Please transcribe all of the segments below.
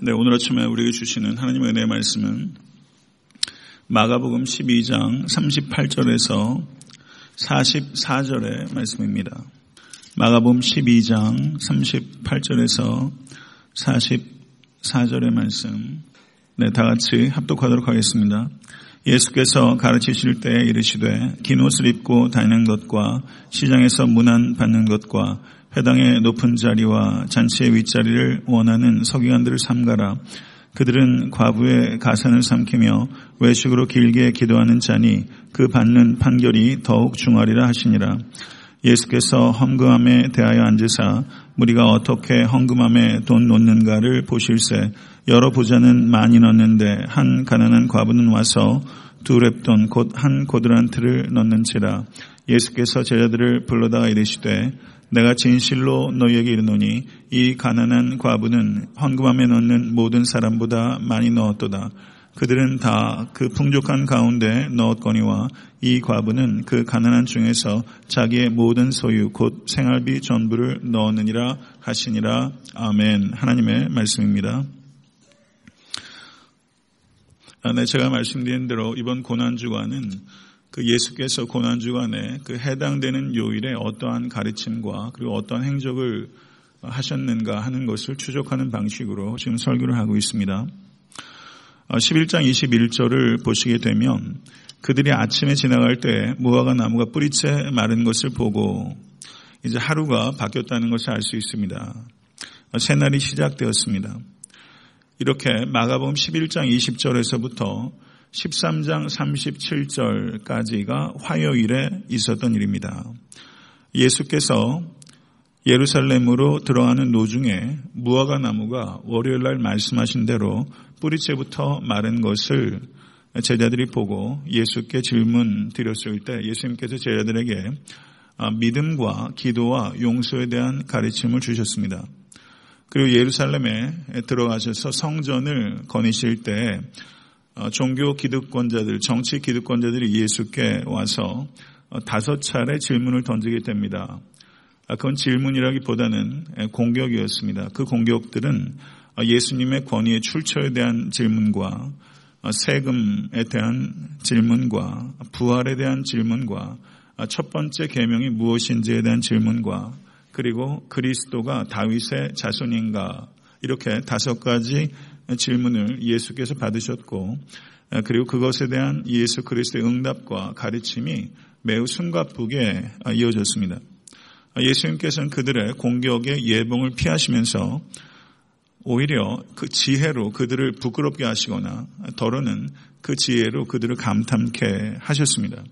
네, 오늘 아침에 우리에게 주시는 하나님의 은혜의 말씀은 마가복음 12장 38절에서 44절의 말씀입니다. 마가복음 12장 38절에서 44절의 말씀. 네, 다 같이 합독하도록 하겠습니다. 예수께서 가르치실 때에 이르시되 긴 옷을 입고 다니는 것과 시장에서 문안 받는 것과 회당의 높은 자리와 잔치의 윗자리를 원하는 서기관들을 삼가라. 그들은 과부의 가산을 삼키며 외식으로 길게 기도하는 자니 그 받는 판결이 더욱 중하리라 하시니라. 예수께서 헝금함에 대하여 앉으사 우리가 어떻게 헝금함에 돈 놓는가를 보실세 여러 부자는 많이 넣는데 한 가난한 과부는 와서 두 랩돈 곧 한 고드란트를 넣는지라 예수께서 제자들을 불러다가 이르시되 내가 진실로 너희에게 이르노니 이 가난한 과부는 헌금함에 넣는 모든 사람보다 많이 넣었도다. 그들은 다 그 풍족한 가운데 넣었거니와 이 과부는 그 가난한 중에서 자기의 모든 소유 곧 생활비 전부를 넣었느니라 하시니라. 아멘. 하나님의 말씀입니다. 아, 네, 제가 말씀드린 대로 이번 고난 주간은 그 예수께서 고난주간에 그 해당되는 요일에 어떠한 가르침과 그리고 어떠한 행적을 하셨는가 하는 것을 추적하는 방식으로 지금 설교를 하고 있습니다. 11장 어, 21절을 보시게 되면 그들이 아침에 지나갈 때 무화과 나무가 뿌리채 마른 것을 보고 이제 하루가 바뀌었다는 것을 알 수 있습니다. 어, 새날이 시작되었습니다. 이렇게 마가복음 11장 20절에서부터 13장 37절까지가 화요일에 있었던 일입니다. 예수께서 예루살렘으로 들어가는 노중에 무화과 나무가 월요일 날 말씀하신 대로 뿌리채부터 마른 것을 제자들이 보고 예수께 질문 드렸을 때 예수님께서 제자들에게 믿음과 기도와 용서에 대한 가르침을 주셨습니다. 그리고 예루살렘에 들어가셔서 성전을 거니실 때 어, 종교 기득권자들, 정치 기득권자들이 예수께 와서 어, 다섯 차례 질문을 던지게 됩니다. 아, 그건 질문이라기보다는 공격이었습니다. 그 공격들은 어, 예수님의 권위의 출처에 대한 질문과 세금에 대한 질문과 부활에 대한 질문과 첫 번째 계명이 무엇인지에 대한 질문과 그리고 그리스도가 다윗의 자손인가 이렇게 다섯 가지 질문을 예수께서 받으셨고 그리고 그것에 대한 예수 그리스도의 응답과 가르침이 매우 숨가쁘게 이어졌습니다. 예수님께서는 그들의 공격의 예봉을 피하시면서 오히려 그 지혜로 그들을 부끄럽게 하시거나 더러는 그 지혜로 그들을 감탄케 하셨습니다.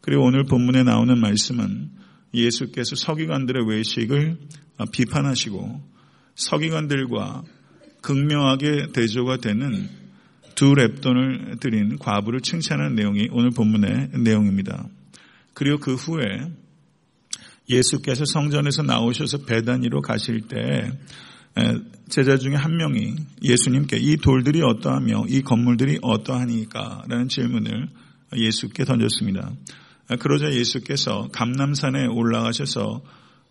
그리고 오늘 본문에 나오는 말씀은 예수께서 서기관들의 외식을 비판하시고 서기관들과 극명하게 대조가 되는 두 랩돈을 드린 과부를 칭찬하는 내용이 오늘 본문의 내용입니다. 그리고 그 후에 예수께서 성전에서 나오셔서 배단위로 가실 때 제자 중에 한 명이 예수님께 이 돌들이 어떠하며 이 건물들이 어떠하니까? 라는 질문을 예수께 던졌습니다. 그러자 예수께서 감남산에 올라가셔서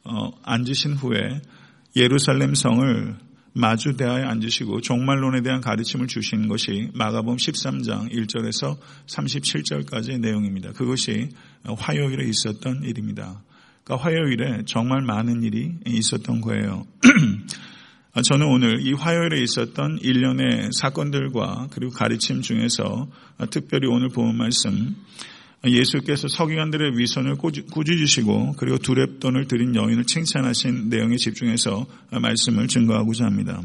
어, 앉으신 후에 예루살렘 성을 마주 대하여 앉으시고 종말론에 대한 가르침을 주신 것이 마가복음 13장 1절에서 37절까지의 내용입니다. 그것이 화요일에 있었던 일입니다. 그러니까 화요일에 정말 많은 일이 있었던 거예요. 저는 오늘 이 화요일에 있었던 일련의 사건들과 그리고 가르침 중에서 특별히 오늘 본 말씀 예수께서 서기관들의 위선을 꾸짖으시고 그리고 두랩돈을 드린 여인을 칭찬하신 내용에 집중해서 말씀을 증거하고자 합니다.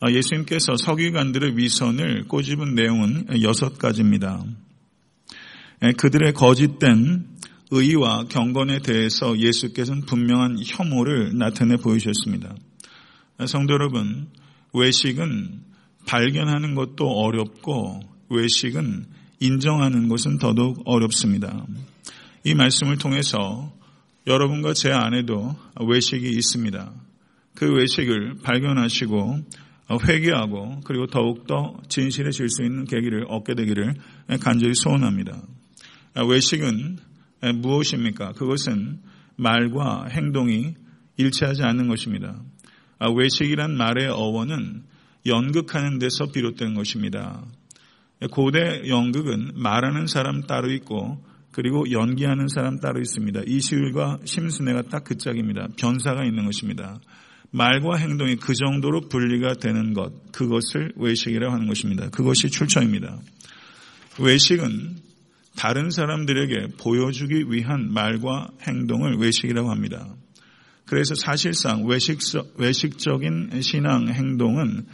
아, 예수님께서 서기관들의 위선을 꼬집은 내용은 여섯 가지입니다. 그들의 거짓된 의와 경건에 대해서 예수께서는 분명한 혐오를 나타내 보이셨습니다. 성도 여러분, 외식은 발견하는 것도 어렵고 외식은 인정하는 것은 더더욱 어렵습니다. 이 말씀을 통해서 여러분과 제 안에도 외식이 있습니다. 그 외식을 발견하시고 회개하고 그리고 더욱더 진실해질 수 있는 계기를 얻게 되기를 간절히 소원합니다. 외식은 무엇입니까? 그것은 말과 행동이 일치하지 않는 것입니다. 아, 외식이란 말의 어원은 연극하는 데서 비롯된 것입니다. 고대 연극은 말하는 사람 따로 있고 그리고 연기하는 사람 따로 있습니다. 이시울과 심순애가 딱 그 짝입니다. 변사가 있는 것입니다. 말과 행동이 그 정도로 분리가 되는 것, 그것을 외식이라고 하는 것입니다. 그것이 출처입니다. 외식은 다른 사람들에게 보여주기 위한 말과 행동을 외식이라고 합니다. 그래서 사실상 외식적, 외식적인 신앙 행동은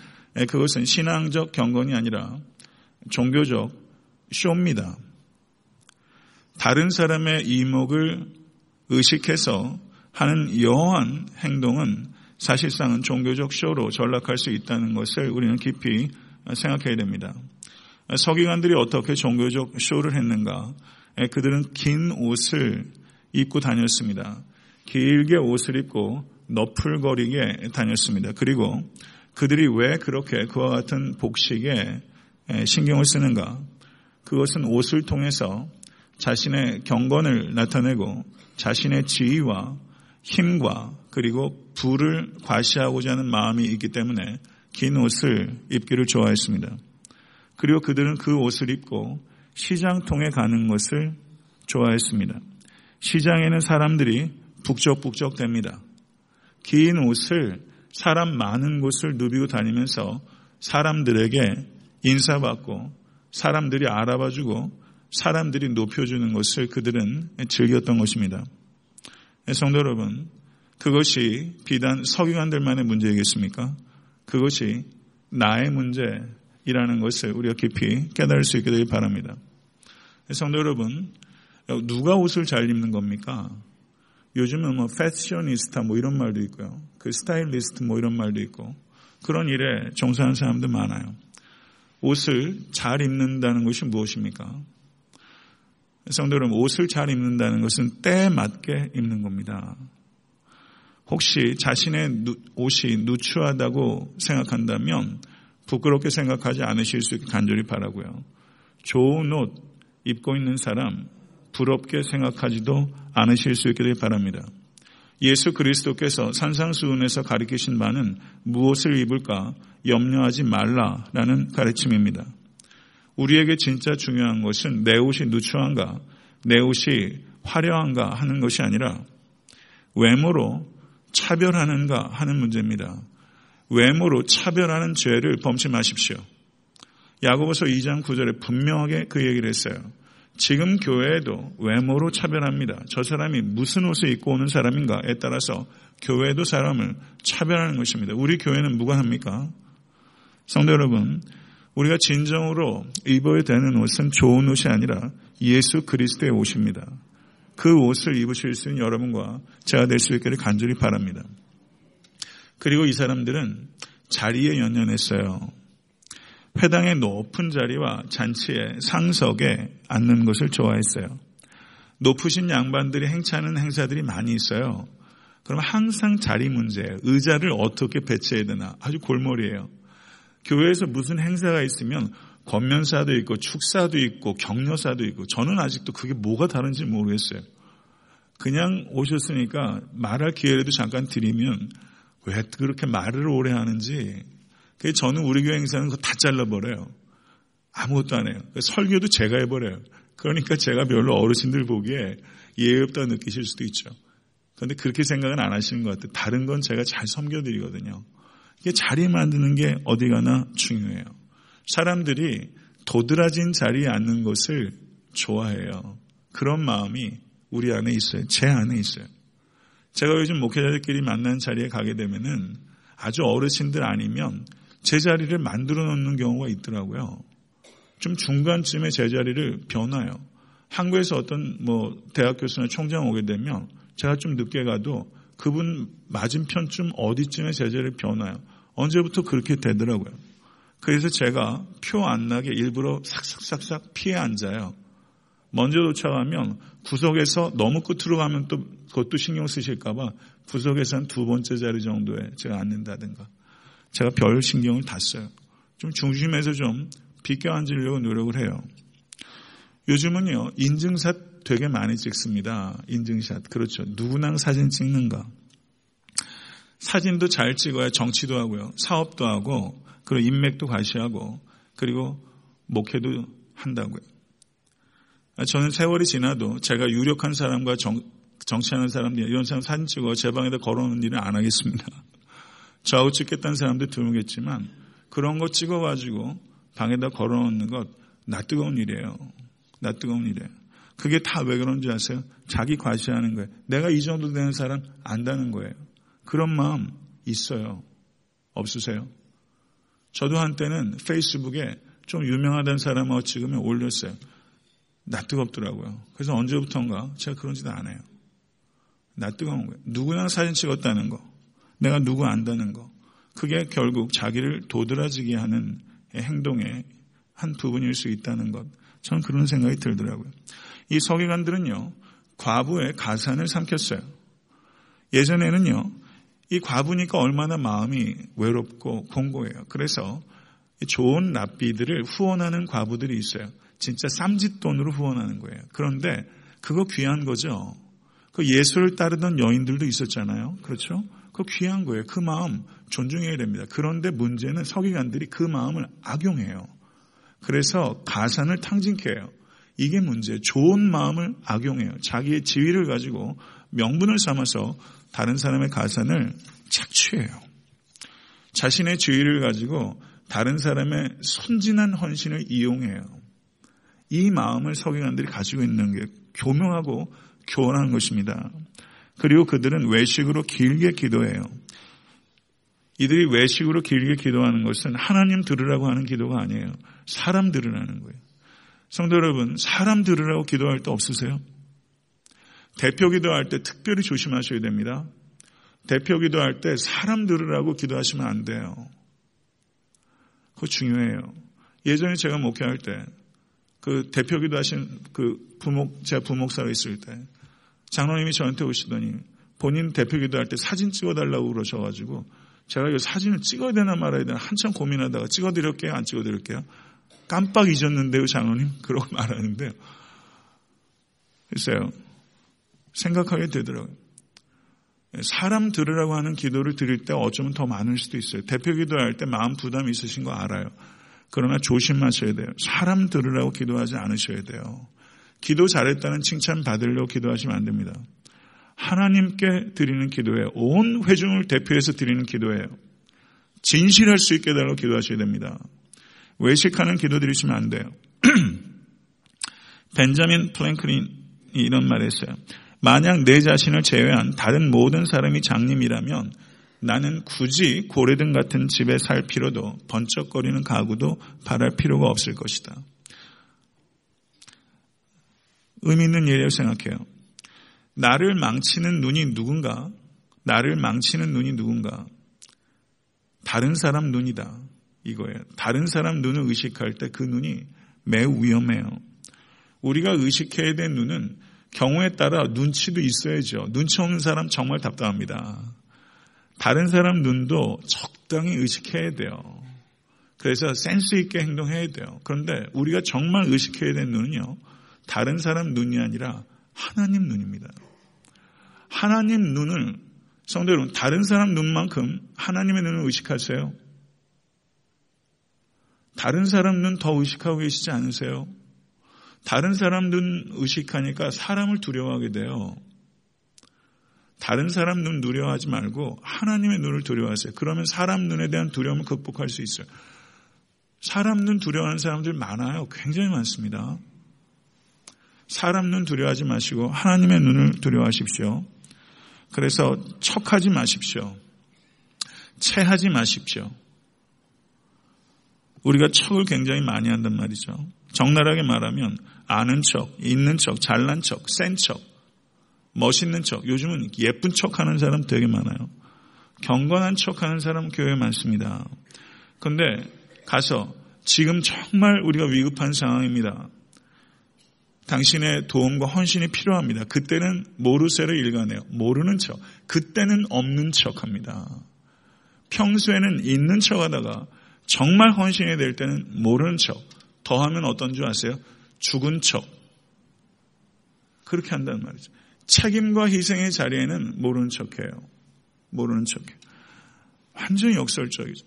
그것은 신앙적 경건이 아니라 종교적 쇼입니다. 다른 사람의 이목을 의식해서 하는 여한 행동은 사실상은 종교적 쇼로 전락할 수 있다는 것을 우리는 깊이 생각해야 됩니다. 서기관들이 어떻게 종교적 쇼를 했는가? 그들은 긴 옷을 입고 다녔습니다. 길게 옷을 입고 너풀거리게 다녔습니다. 그리고 그들이 왜 그렇게 그와 같은 복식에 신경을 쓰는가? 그것은 옷을 통해서 자신의 경건을 나타내고 자신의 지위와 힘과 그리고 부를 과시하고자 하는 마음이 있기 때문에 긴 옷을 입기를 좋아했습니다. 그리고 그들은 그 옷을 입고 시장통에 가는 것을 좋아했습니다. 시장에는 사람들이 북적북적 됩니다. 긴 옷을 사람 많은 곳을 누비고 다니면서 사람들에게 인사받고 사람들이 알아봐주고 사람들이 높여주는 것을 그들은 즐겼던 것입니다. 성도 여러분, 그것이 비단 서기관들만의 문제이겠습니까? 그것이 나의 문제이라는 것을 우리가 깊이 깨달을 수 있게 되길 바랍니다. 성도 여러분, 누가 옷을 잘 입는 겁니까? 요즘은 뭐 패셔니스타 뭐 이런 말도 있고요. 그 스타일리스트 뭐 이런 말도 있고 그런 일에 종사하는 사람들 많아요. 옷을 잘 입는다는 것이 무엇입니까? 성도 여러분, 옷을 잘 입는다는 것은 때에 맞게 입는 겁니다. 혹시 자신의 옷이 누추하다고 생각한다면 부끄럽게 생각하지 않으실 수 있게 간절히 바라고요. 좋은 옷 입고 있는 사람 부럽게 생각하지도 않으실 수 있게 바랍니다. 예수 그리스도께서 산상수훈에서 가리키신 바는 무엇을 입을까 염려하지 말라라는 가르침입니다. 우리에게 진짜 중요한 것은 내 옷이 누추한가, 내 옷이 화려한가 하는 것이 아니라 외모로 차별하는가 하는 문제입니다. 외모로 차별하는 죄를 범치 마십시오. 야고보서 2장 9절에 분명하게 그 얘기를 했어요. 지금 교회에도 외모로 차별합니다. 저 사람이 무슨 옷을 입고 오는 사람인가에 따라서 교회도 사람을 차별하는 것입니다. 우리 교회는 무관합니까? 성도 여러분, 우리가 진정으로 입어야 되는 옷은 좋은 옷이 아니라 예수 그리스도의 옷입니다. 그 옷을 입으실 수 있는 여러분과 제가 될 수 있기를 간절히 바랍니다. 그리고 이 사람들은 자리에 연연했어요. 회당의 높은 자리와 잔치의 상석에 앉는 것을 좋아했어요. 높으신 양반들이 행차하는 행사들이 많이 있어요. 그럼 항상 자리 문제예요. 의자를 어떻게 배치해야 되나 아주 골머리예요. 교회에서 무슨 행사가 있으면 권면사도 있고 축사도 있고 격려사도 있고 저는 아직도 그게 뭐가 다른지 모르겠어요. 그냥 오셨으니까 말할 기회라도 잠깐 드리면 왜 그렇게 말을 오래 하는지 저는 우리 교회 행사는 그거 다 잘라버려요. 아무것도 안 해요. 설교도 제가 해버려요. 그러니까 제가 별로 어르신들 보기에 예의 없다 느끼실 수도 있죠. 그런데 그렇게 생각은 안 하시는 것 같아요. 다른 건 제가 잘 섬겨드리거든요. 자리 만드는 게 어디 가나 중요해요. 사람들이 도드라진 자리에 앉는 것을 좋아해요. 그런 마음이 우리 안에 있어요. 제 안에 있어요. 제가 요즘 목회자들끼리 만난 자리에 가게 되면은 아주 어르신들 아니면 제 자리를 만들어 놓는 경우가 있더라고요. 좀 중간쯤에 제 자리를 변화요. 한국에서 어떤 뭐 대학 교수나 총장 오게 되면 제가 좀 늦게 가도 그분 맞은편쯤 어디쯤에 제 자리를 변화요. 언제부터 그렇게 되더라고요. 그래서 제가 표 안 나게 일부러 삭삭삭삭 피해 앉아요. 먼저 도착하면 구석에서 너무 끝으로 가면 또 그것도 신경 쓰실까봐 구석에서 한두 번째 자리 정도에 제가 앉는다든가. 제가 별 신경을 다 써요. 좀 중심에서 좀 비껴 앉으려고 노력을 해요. 요즘은요, 인증샷 되게 많이 찍습니다. 인증샷. 그렇죠. 누구랑 사진 찍는가. 사진도 잘 찍어야 정치도 하고요. 사업도 하고, 그리고 인맥도 과시하고, 그리고 목회도 한다고요. 저는 세월이 지나도 제가 유력한 사람과 정, 정치하는 사람들, 이런 사람 사진 찍어 제 방에다 걸어놓는 일은 안 하겠습니다. 좌우 찍겠다는 사람도 드물겠지만, 그런 거 찍어가지고 방에다 걸어놓는 것, 나 뜨거운 일이에요. 나 뜨거운 일이에요. 그게 다 왜 그런지 아세요? 자기 과시하는 거예요. 내가 이 정도 되는 사람 안다는 거예요. 그런 마음 있어요. 없으세요? 저도 한때는 페이스북에 좀 유명하다는 사람하고 찍으면 올렸어요. 나 뜨겁더라고요. 그래서 언제부턴가 제가 그런 짓 안 해요. 나 뜨거운 거예요. 누구랑 사진 찍었다는 거. 내가 누구 안다는 거. 그게 결국 자기를 도드라지게 하는 행동의 한 부분일 수 있다는 것. 저는 그런 생각이 들더라고요. 이 서기관들은요, 과부의 가산을 삼켰어요. 예전에는요, 이 과부니까 얼마나 마음이 외롭고 공고해요. 그래서 좋은 납비들을 후원하는 과부들이 있어요. 진짜 쌈짓돈으로 후원하는 거예요. 그런데 그거 귀한 거죠. 그 예수를 따르던 여인들도 있었잖아요. 그렇죠? 그거 귀한 거예요. 그 마음 존중해야 됩니다. 그런데 문제는 서기관들이 그 마음을 악용해요. 그래서 가산을 탕진케 해요. 이게 문제. 좋은 마음을 악용해요. 자기의 지위를 가지고 명분을 삼아서 다른 사람의 가산을 착취해요. 자신의 지위를 가지고 다른 사람의 순진한 헌신을 이용해요. 이 마음을 서기관들이 가지고 있는 게 교명하고 교원한 것입니다. 그리고 그들은 외식으로 길게 기도해요. 이들이 외식으로 길게 기도하는 것은 하나님 들으라고 하는 기도가 아니에요. 사람 들으라는 거예요. 성도 여러분, 사람 들으라고 기도할 때 없으세요? 대표 기도할 때 특별히 조심하셔야 됩니다. 대표 기도할 때 사람 들으라고 기도하시면 안 돼요. 그거 중요해요. 예전에 제가 목회할 때, 그 대표 기도하신 그 부목, 제가 부목사로 있을 때, 장로님이 저한테 오시더니 본인 대표 기도할 때 사진 찍어달라고 그러셔가지고 제가 이 사진을 찍어야 되나 말아야 되나 한참 고민하다가 찍어드릴게요, 안 찍어드릴게요? 깜빡 잊었는데요, 장로님? 그러고 말하는데요. 글쎄요. 생각하게 되더라고요. 사람 들으라고 하는 기도를 드릴 때 어쩌면 더 많을 수도 있어요. 대표 기도할 때 마음 부담이 있으신 거 알아요. 그러나 조심하셔야 돼요. 사람 들으라고 기도하지 않으셔야 돼요. 기도 잘했다는 칭찬 받으려고 기도하시면 안 됩니다. 하나님께 드리는 기도예요. 온 회중을 대표해서 드리는 기도예요. 진실할 수 있게 달라고 기도하셔야 됩니다. 외식하는 기도 드리시면 안 돼요. 벤자민 플랭클린이 이런 말을 했어요. 만약 내 자신을 제외한 다른 모든 사람이 장님이라면 나는 굳이 고래등 같은 집에 살 필요도 번쩍거리는 가구도 바랄 필요가 없을 것이다. 의미 있는 예라고 생각해요. 나를 망치는 눈이 누군가, 나를 망치는 눈이 누군가, 다른 사람 눈이다. 이거예요. 다른 사람 눈을 의식할 때 그 눈이 매우 위험해요. 우리가 의식해야 될 눈은 경우에 따라 눈치도 있어야죠. 눈치 없는 사람 정말 답답합니다. 다른 사람 눈도 적당히 의식해야 돼요. 그래서 센스 있게 행동해야 돼요. 그런데 우리가 정말 의식해야 될 눈은요. 다른 사람 눈이 아니라 하나님 눈입니다. 하나님 눈을 성도 여러분 다른 사람 눈만큼 하나님의 눈을 의식하세요. 다른 사람 눈 더 의식하고 계시지 않으세요? 다른 사람 눈 의식하니까 사람을 두려워하게 돼요. 다른 사람 눈 두려워하지 말고 하나님의 눈을 두려워하세요. 그러면 사람 눈에 대한 두려움을 극복할 수 있어요. 사람 눈 두려워하는 사람들 많아요. 굉장히 많습니다. 사람 눈 두려워하지 마시고 하나님의 눈을 두려워하십시오. 그래서 척하지 마십시오. 체하지 마십시오. 우리가 척을 굉장히 많이 한단 말이죠. 적나라하게 말하면 아는 척, 있는 척, 잘난 척, 센 척, 멋있는 척. 요즘은 예쁜 척 하는 사람 되게 많아요. 경건한 척 하는 사람 교회에 많습니다. 근데 가서 지금 정말 우리가 위급한 상황입니다. 당신의 도움과 헌신이 필요합니다. 그때는 모르쇠를 일가네요. 모르는 척. 그때는 없는 척 합니다. 평소에는 있는 척 하다가 정말 헌신이 될 때는 모르는 척. 더하면 어떤 줄 아세요? 죽은 척. 그렇게 한다는 말이죠. 책임과 희생의 자리에는 모르는 척해요. 모르는 척해요. 완전히 역설적이죠.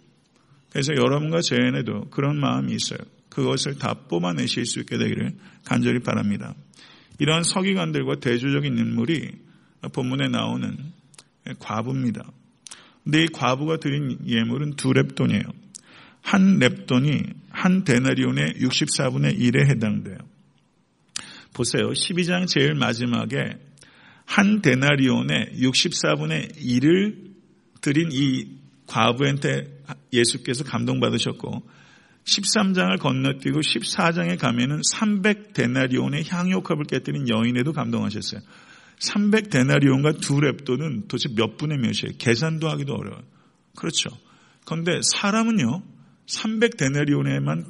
그래서 여러분과 제 안에도 그런 마음이 있어요. 그것을 다 뽑아내실 수 있게 되기를 간절히 바랍니다. 이러한 서기관들과 대조적인 인물이 본문에 나오는 과부입니다. 근데 이 과부가 드린 예물은 두 랩돈이에요. 한 랩돈이 한 데나리온의 64분의 1에 해당돼요. 보세요. 12장 제일 마지막에 한 데나리온의 64분의 1을 드린 이 과부한테 예수께서 감동받으셨고 13장을 건너뛰고 14장에 가면은 300데나리온의 향유컵을 깨뜨린 여인에도 감동하셨어요. 300데나리온과 두 랩돈은 도대체 몇 분의 몇이에요? 계산도 하기도 어려워요. 그렇죠. 그런데 사람은요, 300데나리온에만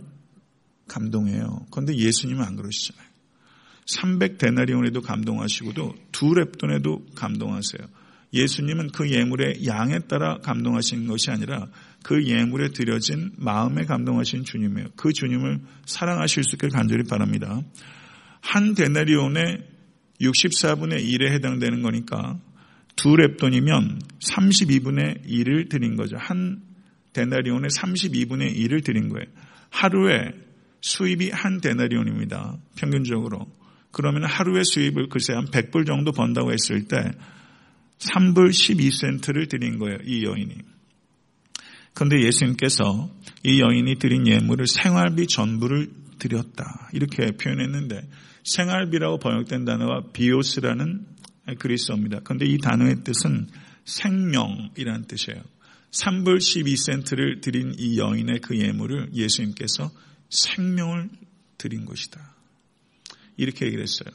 감동해요. 그런데 예수님은 안 그러시잖아요. 300데나리온에도 감동하시고도 두 랩돈에도 감동하세요. 예수님은 그 예물의 양에 따라 감동하신 것이 아니라 그 예물에 드려진 마음에 감동하신 주님이에요. 그 주님을 사랑하실 수 있게 간절히 바랍니다. 한 데나리온의 64분의 1에 해당되는 거니까 두 랩돈이면 32분의 1을 드린 거죠. 한 데나리온에 32분의 1을 드린 거예요. 하루에 수입이 한 데나리온입니다. 평균적으로. 그러면 하루의 수입을 글쎄 한 100불 정도 번다고 했을 때 3불 12센트를 드린 거예요. 이 여인이. 그런데 예수님께서 이 여인이 드린 예물을 생활비 전부를 드렸다. 이렇게 표현했는데 생활비라고 번역된 단어가 비오스라는 그리스어입니다. 그런데 이 단어의 뜻은 생명이라는 뜻이에요. 3불 12센트를 드린 이 여인의 그 예물을 예수님께서 생명을 드린 것이다. 이렇게 얘기를 했어요.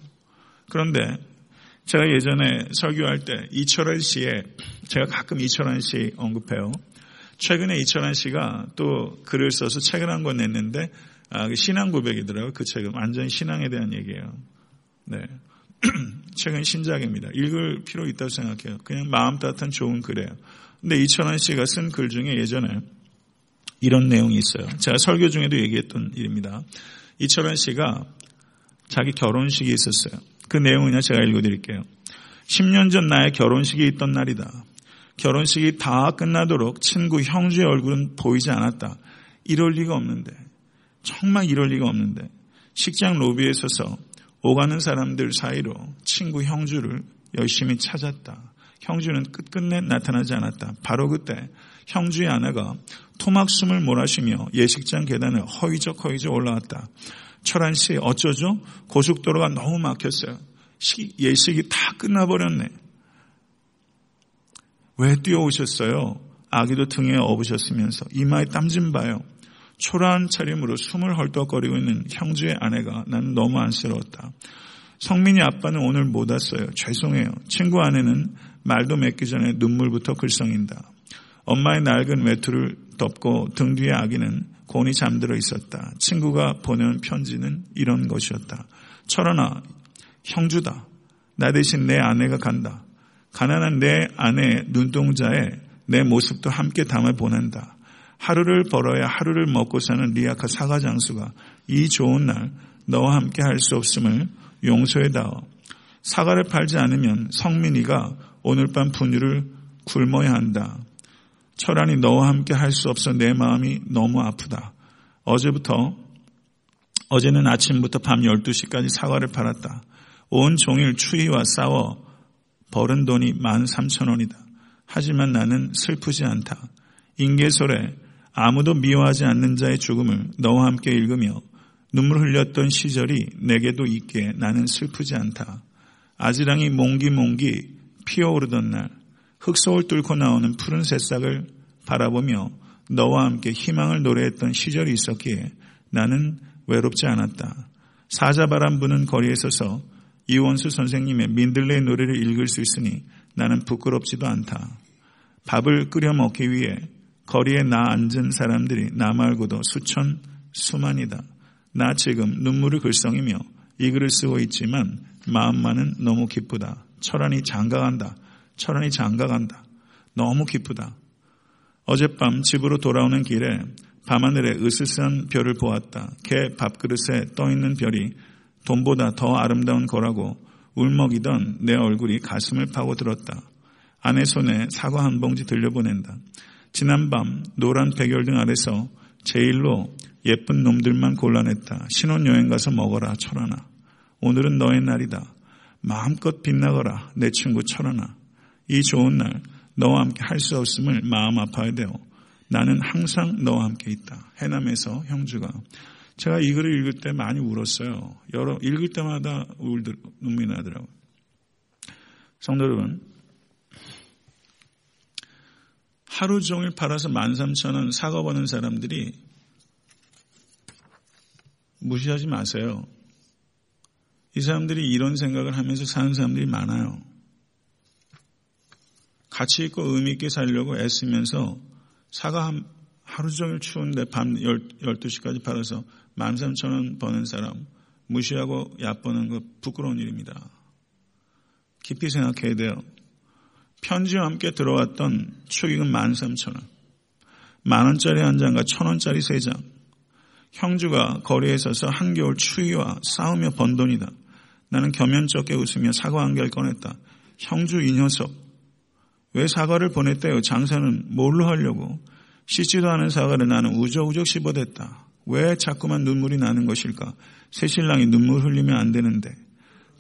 그런데 제가 예전에 설교할 때 이철환 씨의 제가 가끔 이철환 씨 언급해요. 최근에 이철환 씨가 또 글을 써서 책을 한 권 냈는데 아, 그 신앙 고백이더라고요. 그 책은 완전 신앙에 대한 얘기예요. 네. 책은 신작입니다. 읽을 필요 있다고 생각해요. 그냥 마음 따뜻한 좋은 글이에요. 근데 이철환 씨가 쓴 글 중에 예전에 이런 내용이 있어요. 제가 설교 중에도 얘기했던 일입니다. 이철환 씨가 자기 결혼식이 있었어요. 그 내용을 제가 읽어드릴게요. 10년 전 나의 결혼식이 있던 날이다. 결혼식이 다 끝나도록 친구 형주의 얼굴은 보이지 않았다. 이럴 리가 없는데 정말 이럴 리가 없는데 식장 로비에 서서 오가는 사람들 사이로 친구 형주를 열심히 찾았다. 형주는 끝끝내 나타나지 않았다. 바로 그때 형주의 아내가 토막숨을 몰아쉬며 예식장 계단을 허위적 허위적 올라왔다. 철한 씨 어쩌죠? 고속도로가 너무 막혔어요. 예식이 다 끝나버렸네. 왜 뛰어오셨어요? 아기도 등에 업으셨으면서 이마에 땀 좀 봐요. 초라한 차림으로 숨을 헐떡거리고 있는 형주의 아내가 나는 너무 안쓰러웠다. 성민이 아빠는 오늘 못 왔어요. 죄송해요. 친구 아내는 말도 맺기 전에 눈물부터 글썽인다. 엄마의 낡은 외투를 덮고 등 뒤에 아기는 곤히 잠들어 있었다. 친구가 보낸 편지는 이런 것이었다. 철환아, 형주다. 나 대신 내 아내가 간다. 가난한 내 아내 눈동자에 내 모습도 함께 담아 보낸다. 하루를 벌어야 하루를 먹고 사는 리아카 사과 장수가 이 좋은 날 너와 함께 할 수 없음을 용서해다오. 사과를 팔지 않으면 성민이가 오늘 밤 분유를 굶어야 한다. 철환이 너와 함께 할 수 없어 내 마음이 너무 아프다. 어제부터 어제는 아침부터 밤 12시까지 사과를 팔았다. 온 종일 추위와 싸워 벌은 돈이 13,000원이다. 하지만 나는 슬프지 않다. 인계설에 아무도 미워하지 않는 자의 죽음을 너와 함께 읽으며 눈물 흘렸던 시절이 내게도 있기에 나는 슬프지 않다. 아지랑이 몽기몽기 피어오르던 날 흑서울 뚫고 나오는 푸른 새싹을 바라보며 너와 함께 희망을 노래했던 시절이 있었기에 나는 외롭지 않았다. 사자바람 부는 거리에 서서 이원수 선생님의 민들레 노래를 읽을 수 있으니 나는 부끄럽지도 않다. 밥을 끓여 먹기 위해 거리에 나 앉은 사람들이 나 말고도 수천 수만이다. 나 지금 눈물을 글썽이며 이 글을 쓰고 있지만 마음만은 너무 기쁘다. 철안이 장가간다. 철안이 장가간다. 너무 기쁘다. 어젯밤 집으로 돌아오는 길에 밤하늘에 으스스한 별을 보았다. 개 밥그릇에 떠있는 별이 돈보다 더 아름다운 거라고 울먹이던 내 얼굴이 가슴을 파고 들었다. 아내 손에 사과 한 봉지 들려보낸다. 지난밤 노란 백열등 아래서 제일로 예쁜 놈들만 골라냈다. 신혼여행 가서 먹어라 철하나. 오늘은 너의 날이다. 마음껏 빛나거라 내 친구 철하나. 이 좋은 날 너와 함께 할 수 없음을 마음 아파야 돼요. 나는 항상 너와 함께 있다. 해남에서 형주가. 제가 이 글을 읽을 때 많이 울었어요. 여러, 읽을 때마다 울, 눈물이 나더라고요. 성도 여러분, 하루 종일 팔아서 13,000원 사과 버는 사람들이 무시하지 마세요. 이 사람들이 이런 생각을 하면서 사는 사람들이 많아요. 가치 있고 의미 있게 살려고 애쓰면서 사과 한, 하루 종일 추운데 밤 12시까지 팔아서 13,000원 버는 사람 무시하고 얕보는 거 부끄러운 일입니다. 깊이 생각해야 돼요. 편지와 함께 들어왔던 축의금 13,000원. 만원짜리 한 장과 천원짜리 세 장. 형주가 거리에 서서 한겨울 추위와 싸우며 번 돈이다. 나는 겸연쩍게 웃으며 사과 한 개를 꺼냈다. 형주 이 녀석. 왜 사과를 보냈대요? 장사는 뭘로 하려고? 씻지도 않은 사과를 나는 우적우적 씹어댔다. 왜 자꾸만 눈물이 나는 것일까? 새 신랑이 눈물 흘리면 안 되는데.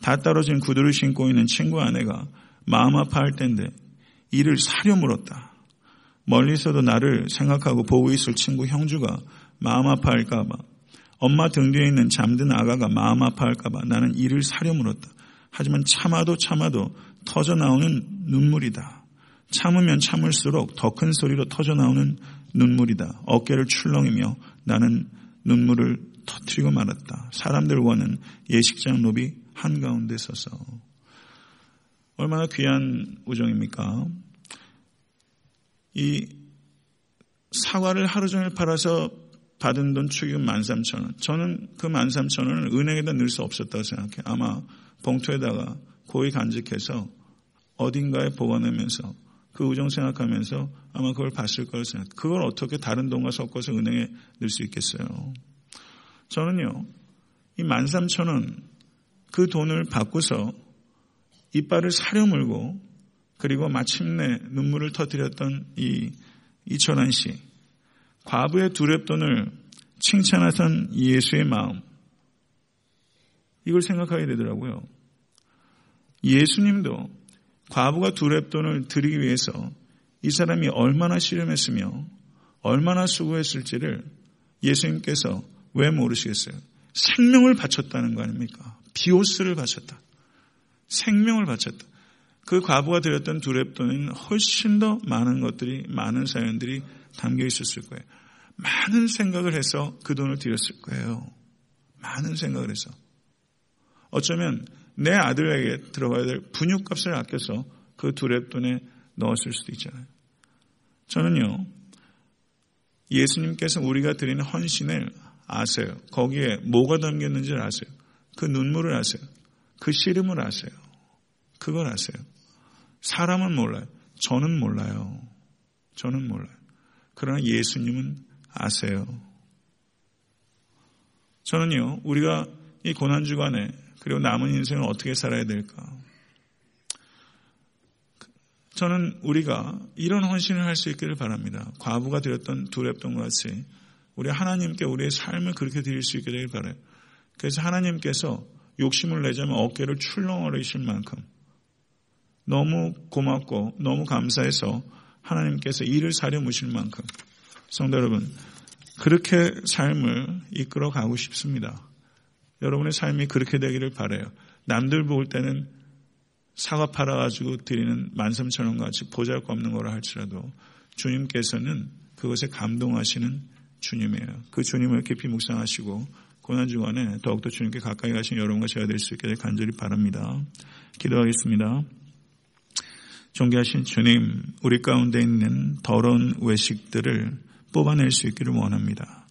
다 떨어진 구두를 신고 있는 친구 아내가 마음 아파할 텐데 이를 사려 물었다. 멀리서도 나를 생각하고 보고 있을 친구 형주가 마음 아파할까봐 엄마 등 뒤에 있는 잠든 아가가 마음 아파할까봐 나는 이를 사려 물었다. 하지만 참아도 참아도 터져 나오는 눈물이다. 참으면 참을수록 더 큰 소리로 터져 나오는 눈물이다. 어깨를 출렁이며 나는 눈물을 터트리고 말았다. 사람들과는 예식장 로비 한가운데 서서 얼마나 귀한 우정입니까? 이 사과를 하루 종일 팔아서 받은 돈 축의금 13,000원. 저는 그 13,000원을 은행에다 넣을 수 없었다고 생각해요. 아마 봉투에다가 고이 간직해서 어딘가에 보관하면서 그 우정 생각하면서 아마 그걸 봤을 거라고 생각해요. 그걸 어떻게 다른 돈과 섞어서 은행에 넣을 수 있겠어요. 저는요, 이 13,000원 그 돈을 받고서 이빨을 사려물고 그리고 마침내 눈물을 터뜨렸던 이 이천한 씨 과부의 두렵돈을 칭찬하던 예수의 마음 이걸 생각하게 되더라고요. 예수님도 과부가 두렵돈을 드리기 위해서 이 사람이 얼마나 실험했으며 얼마나 수고했을지를 예수님께서 왜 모르시겠어요? 생명을 바쳤다는 거 아닙니까? 비오스를 바쳤다. 생명을 바쳤다. 그 과부가 드렸던 두랩돈은 훨씬 더 많은 것들이, 많은 사연들이 담겨 있었을 거예요. 많은 생각을 해서 그 돈을 드렸을 거예요. 많은 생각을 해서. 어쩌면 내 아들에게 들어가야 될 분유값을 아껴서 그 두랩돈에 넣었을 수도 있잖아요. 저는요, 예수님께서 우리가 드리는 헌신을 아세요. 거기에 뭐가 담겼는지를 아세요. 그 눈물을 아세요. 그 씨름을 아세요. 그걸 아세요. 사람은 몰라요. 저는 몰라요. 저는 몰라요. 그러나 예수님은 아세요. 저는요, 우리가 이 고난주간에 그리고 남은 인생을 어떻게 살아야 될까? 저는 우리가 이런 헌신을 할 수 있기를 바랍니다. 과부가 드렸던 두랩돈 같이 우리 하나님께 우리의 삶을 그렇게 드릴 수 있게 되길 바라요. 그래서 하나님께서 욕심을 내자면 어깨를 출렁거리실 만큼 너무 고맙고 너무 감사해서 하나님께서 일을 사려무실 만큼 성도 여러분 그렇게 삶을 이끌어 가고 싶습니다. 여러분의 삶이 그렇게 되기를 바래요. 남들 볼 때는 사과 팔아 가지고 드리는 만삼천 원 같이 보잘것없는 거라 할지라도 주님께서는 그것에 감동하시는 주님이에요. 그 주님을 깊이 묵상하시고 고난주간에 더욱더 주님께 가까이 가신 여러분과 제가 될 수 있게 간절히 바랍니다. 기도하겠습니다. 존귀하신 주님, 우리 가운데 있는 더러운 외식들을 뽑아낼 수 있기를 원합니다.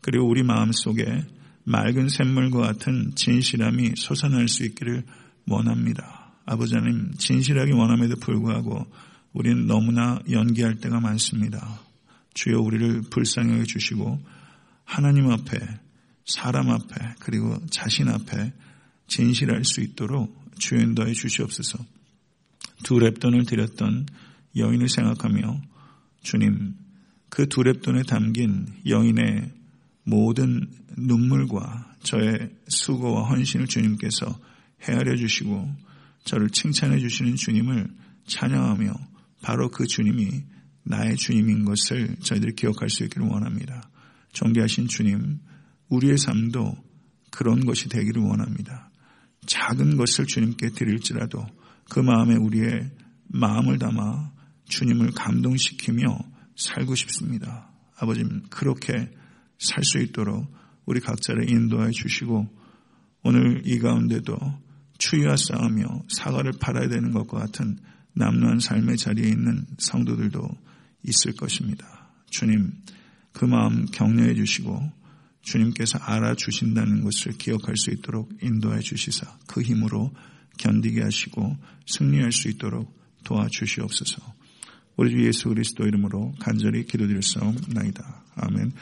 그리고 우리 마음 속에 맑은 샘물과 같은 진실함이 솟아날 수 있기를 원합니다. 아버지 님 진실하게 원함에도 불구하고 우리는 너무나 연기할 때가 많습니다. 주여 우리를 불쌍히 해주시고 하나님 앞에 사람 앞에 그리고 자신 앞에 진실할 수 있도록 주여 인도해 주시옵소서. 두 랩돈을 드렸던 여인을 생각하며 주님, 그 두 랩돈에 담긴 여인의 모든 눈물과 저의 수고와 헌신을 주님께서 헤아려 주시고 저를 칭찬해 주시는 주님을 찬양하며 바로 그 주님이 나의 주님인 것을 저희들이 기억할 수 있기를 원합니다. 존귀하신 주님, 우리의 삶도 그런 것이 되기를 원합니다. 작은 것을 주님께 드릴지라도 그 마음에 우리의 마음을 담아 주님을 감동시키며 살고 싶습니다. 아버님, 그렇게 살 수 있도록 우리 각자를 인도해 주시고 오늘 이 가운데도 추위와 싸우며 사과를 팔아야 되는 것과 같은 남루한 삶의 자리에 있는 성도들도 있을 것입니다. 주님, 그 마음 격려해 주시고 주님께서 알아주신다는 것을 기억할 수 있도록 인도해 주시사 그 힘으로 견디게 하시고 승리할 수 있도록 도와주시옵소서. 우리 주 예수 그리스도 이름으로 간절히 기도드렸사옵나이다. 아멘.